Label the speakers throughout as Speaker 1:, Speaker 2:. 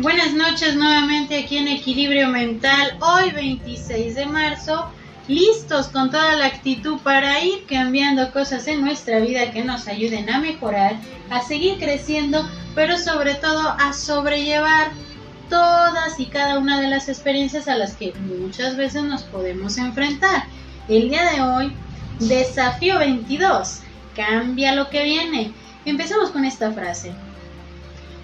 Speaker 1: Buenas noches nuevamente aquí en Equilibrio Mental, hoy 26 de marzo, listos con toda la actitud para ir cambiando cosas en nuestra vida que nos ayuden a mejorar, a seguir creciendo, pero sobre todo a sobrellevar todas y cada una de las experiencias a las que muchas veces nos podemos enfrentar. El día de hoy, desafío 22, cambia lo que viene. Empezamos con esta frase.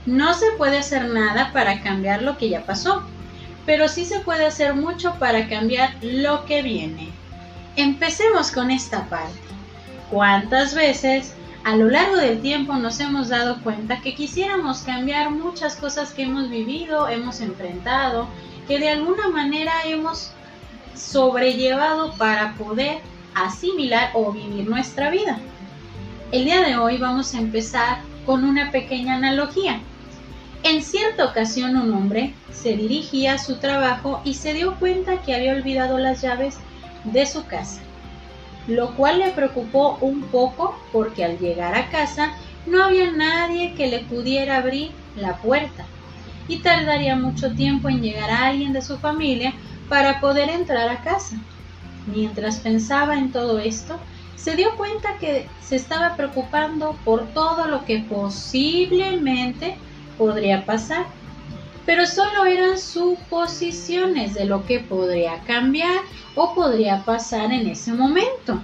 Speaker 1: No se puede hacer nada para cambiar lo que ya pasó, pero sí se puede hacer mucho para cambiar lo que viene. Empecemos con esta parte. ¿Cuántas veces a lo largo del tiempo nos hemos dado cuenta que quisiéramos cambiar muchas cosas que hemos vivido, hemos enfrentado, que de alguna manera hemos sobrellevado para poder asimilar o vivir nuestra vida? El día de hoy vamos a empezar con una pequeña analogía. En cierta ocasión un hombre se dirigía a su trabajo y se dio cuenta que había olvidado las llaves de su casa, lo cual le preocupó un poco porque al llegar a casa no había nadie que le pudiera abrir la puerta y tardaría mucho tiempo en llegar a alguien de su familia para poder entrar a casa. Mientras pensaba en todo esto, se dio cuenta que se estaba preocupando por todo lo que posiblemente podría pasar, pero solo eran suposiciones de lo que podría cambiar o podría pasar en ese momento.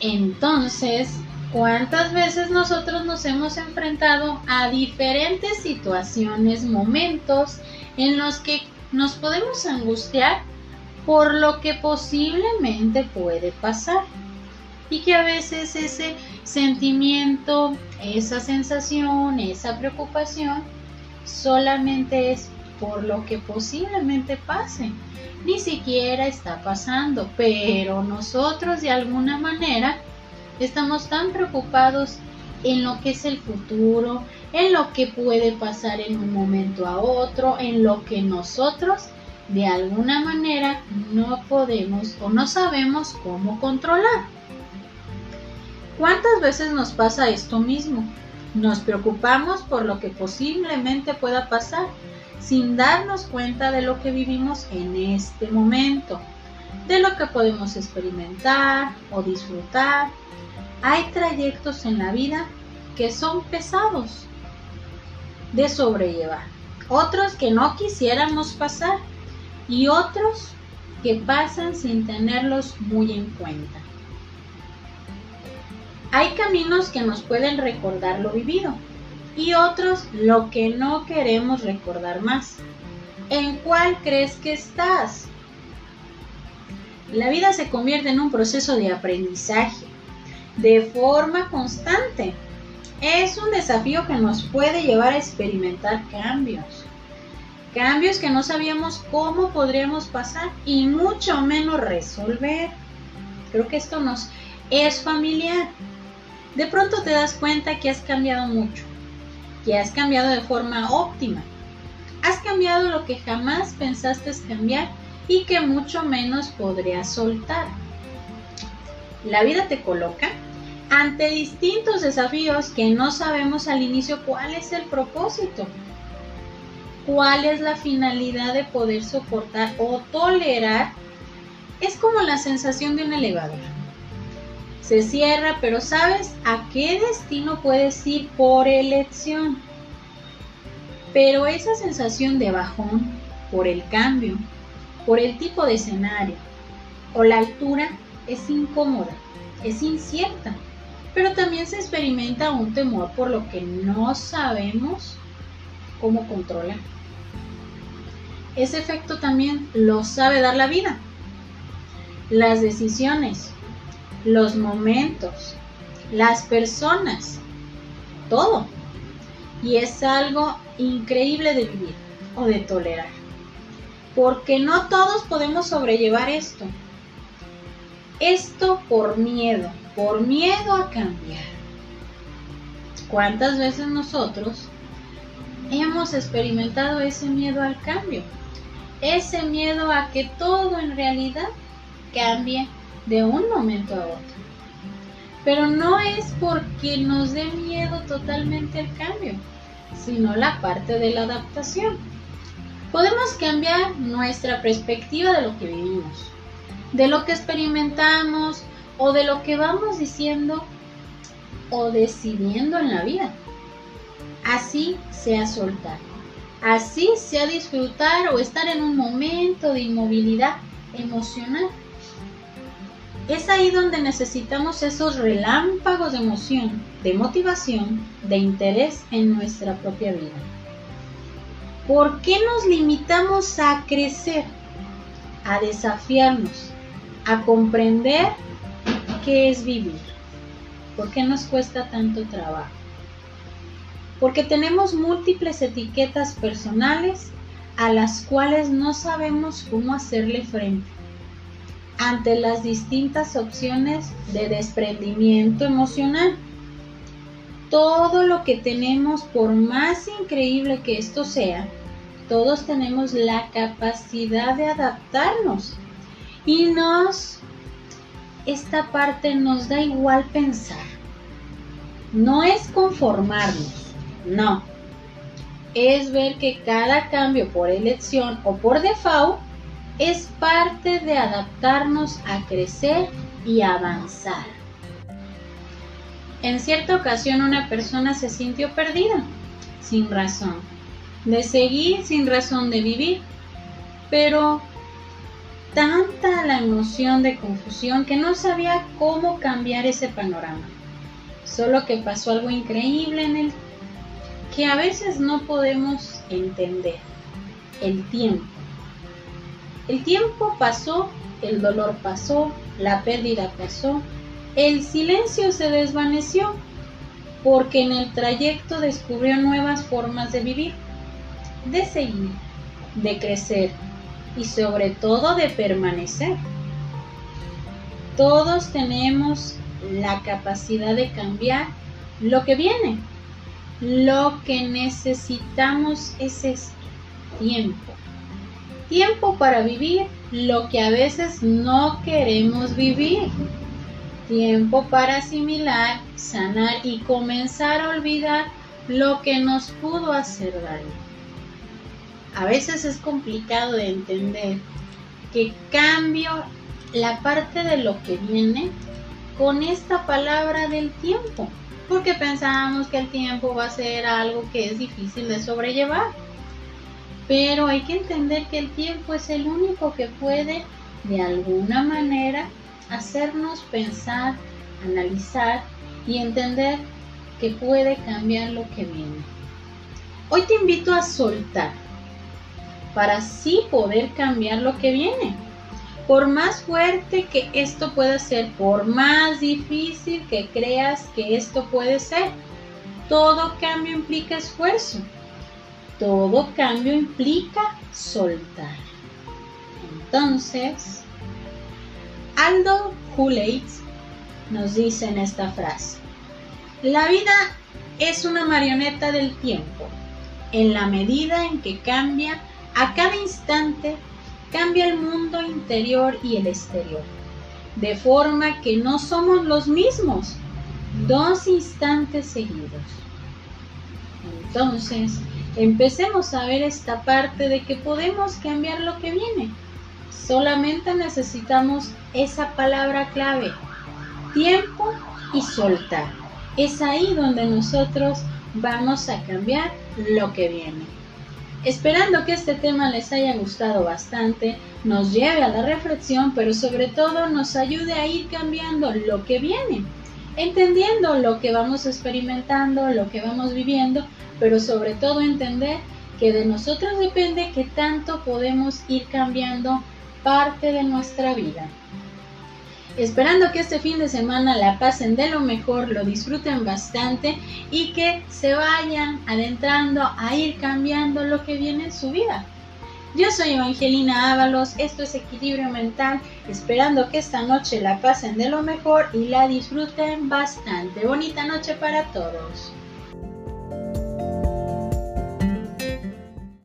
Speaker 1: Entonces, ¿cuántas veces nosotros nos hemos enfrentado a diferentes situaciones, momentos en los que nos podemos angustiar por lo que posiblemente puede pasar? Y que a veces ese sentimiento, esa sensación, esa preocupación solamente es por lo que posiblemente pase. Ni siquiera está pasando, pero nosotros de alguna manera estamos tan preocupados en lo que es el futuro, en lo que puede pasar en un momento a otro, en lo que nosotros de alguna manera no podemos o no sabemos cómo controlar. ¿Cuántas veces nos pasa esto mismo? Nos preocupamos por lo que posiblemente pueda pasar sin darnos cuenta de lo que vivimos en este momento, de lo que podemos experimentar o disfrutar. Hay trayectos en la vida que son pesados de sobrellevar, otros que no quisiéramos pasar y otros que pasan sin tenerlos muy en cuenta. Hay caminos que nos pueden recordar lo vivido y otros lo que no queremos recordar más. ¿En cuál crees que estás? La vida se convierte en un proceso de aprendizaje de forma constante. Es un desafío que nos puede llevar a experimentar cambios. Cambios que no sabíamos cómo podríamos pasar y mucho menos resolver. Creo que esto nos es familiar de pronto te das cuenta que has cambiado mucho, que has cambiado de forma óptima. Has cambiado lo que jamás pensaste cambiar y que mucho menos podrías soltar. La vida te coloca ante distintos desafíos que no sabemos al inicio cuál es el propósito, cuál es la finalidad de poder soportar o tolerar. Es como la sensación de un elevador se cierra, pero sabes a qué destino puedes ir por elección. Pero esa sensación de bajón por el cambio, por el tipo de escenario o la altura es incómoda, es incierta, pero también se experimenta un temor por lo que no sabemos cómo controlar. Ese efecto también lo sabe dar la vida. Las decisiones, los momentos, las personas, todo. Y es algo increíble de vivir o de tolerar. Porque no todos podemos sobrellevar esto. Esto por miedo, por miedo a cambiar. ¿Cuántas veces nosotros hemos experimentado ese miedo al cambio? Ese miedo a que todo en realidad cambie de un momento a otro. Pero no es porque nos dé miedo totalmente el cambio, sino la parte de la adaptación. Podemos cambiar nuestra perspectiva de lo que vivimos, de lo que experimentamos o de lo que vamos diciendo o decidiendo en la vida. Así sea soltar, así sea disfrutar o estar en un momento de inmovilidad emocional. Es ahí donde necesitamos esos relámpagos de emoción, de motivación, de interés en nuestra propia vida. ¿Por qué nos limitamos a crecer, a desafiarnos, a comprender qué es vivir? ¿Por qué nos cuesta tanto trabajo? Porque tenemos múltiples etiquetas personales a las cuales no sabemos cómo hacerle frente ante las distintas opciones de desprendimiento emocional. Todo lo que tenemos, por más increíble que esto sea, todos tenemos la capacidad de adaptarnos y nos esta parte nos da igual pensar. No es conformarnos, no. Es ver que cada cambio por elección o por default es parte de adaptarnos a crecer y avanzar. En cierta ocasión una persona se sintió perdida, sin razón, de seguir sin razón de vivir, pero tanta la emoción de confusión que no sabía cómo cambiar ese panorama. Solo que pasó algo increíble en él que a veces no podemos entender, el tiempo. El tiempo pasó, el dolor pasó, la pérdida pasó, el silencio se desvaneció, porque en el trayecto descubrió nuevas formas de vivir, de seguir, de crecer y sobre todo de permanecer. Todos tenemos la capacidad de cambiar lo que viene. Lo que necesitamos es ese tiempo Tiempo para vivir lo que a veces no queremos vivir. Tiempo para asimilar, sanar y comenzar a olvidar lo que nos pudo hacer daño. A veces es complicado de entender que cambio la parte de lo que viene con esta palabra del tiempo, porque pensamos que el tiempo va a ser algo que es difícil de sobrellevar pero hay que entender que el tiempo es el único que puede de alguna manera hacernos pensar, analizar y entender que puede cambiar lo que viene. Hoy te invito a soltar para así poder cambiar lo que viene. Por más fuerte que esto pueda ser, por más difícil que creas que esto puede ser, todo cambio implica esfuerzo. Todo cambio implica soltar. Entonces, Aldo Huleitz nos dice en esta frase, la vida es una marioneta del tiempo. En la medida en que cambia, a cada instante cambia el mundo interior y el exterior, de forma que no somos los mismos dos instantes seguidos. Entonces, empecemos a ver esta parte de que podemos cambiar lo que viene. Solamente necesitamos esa palabra clave, tiempo y soltar. Es ahí donde nosotros vamos a cambiar lo que viene. Esperando que este tema les haya gustado bastante, nos lleve a la reflexión, pero sobre todo nos ayude a ir cambiando lo que viene, entendiendo lo que vamos experimentando, lo que vamos viviendo pero sobre todo entender que de nosotros depende que tanto podemos ir cambiando parte de nuestra vida. Esperando que este fin de semana la pasen de lo mejor, lo disfruten bastante y que se vayan adentrando a ir cambiando lo que viene en su vida. Yo soy Evangelina Ábalos, esto es Equilibrio Mental, esperando que esta noche la pasen de lo mejor y la disfruten bastante. Bonita noche para todos.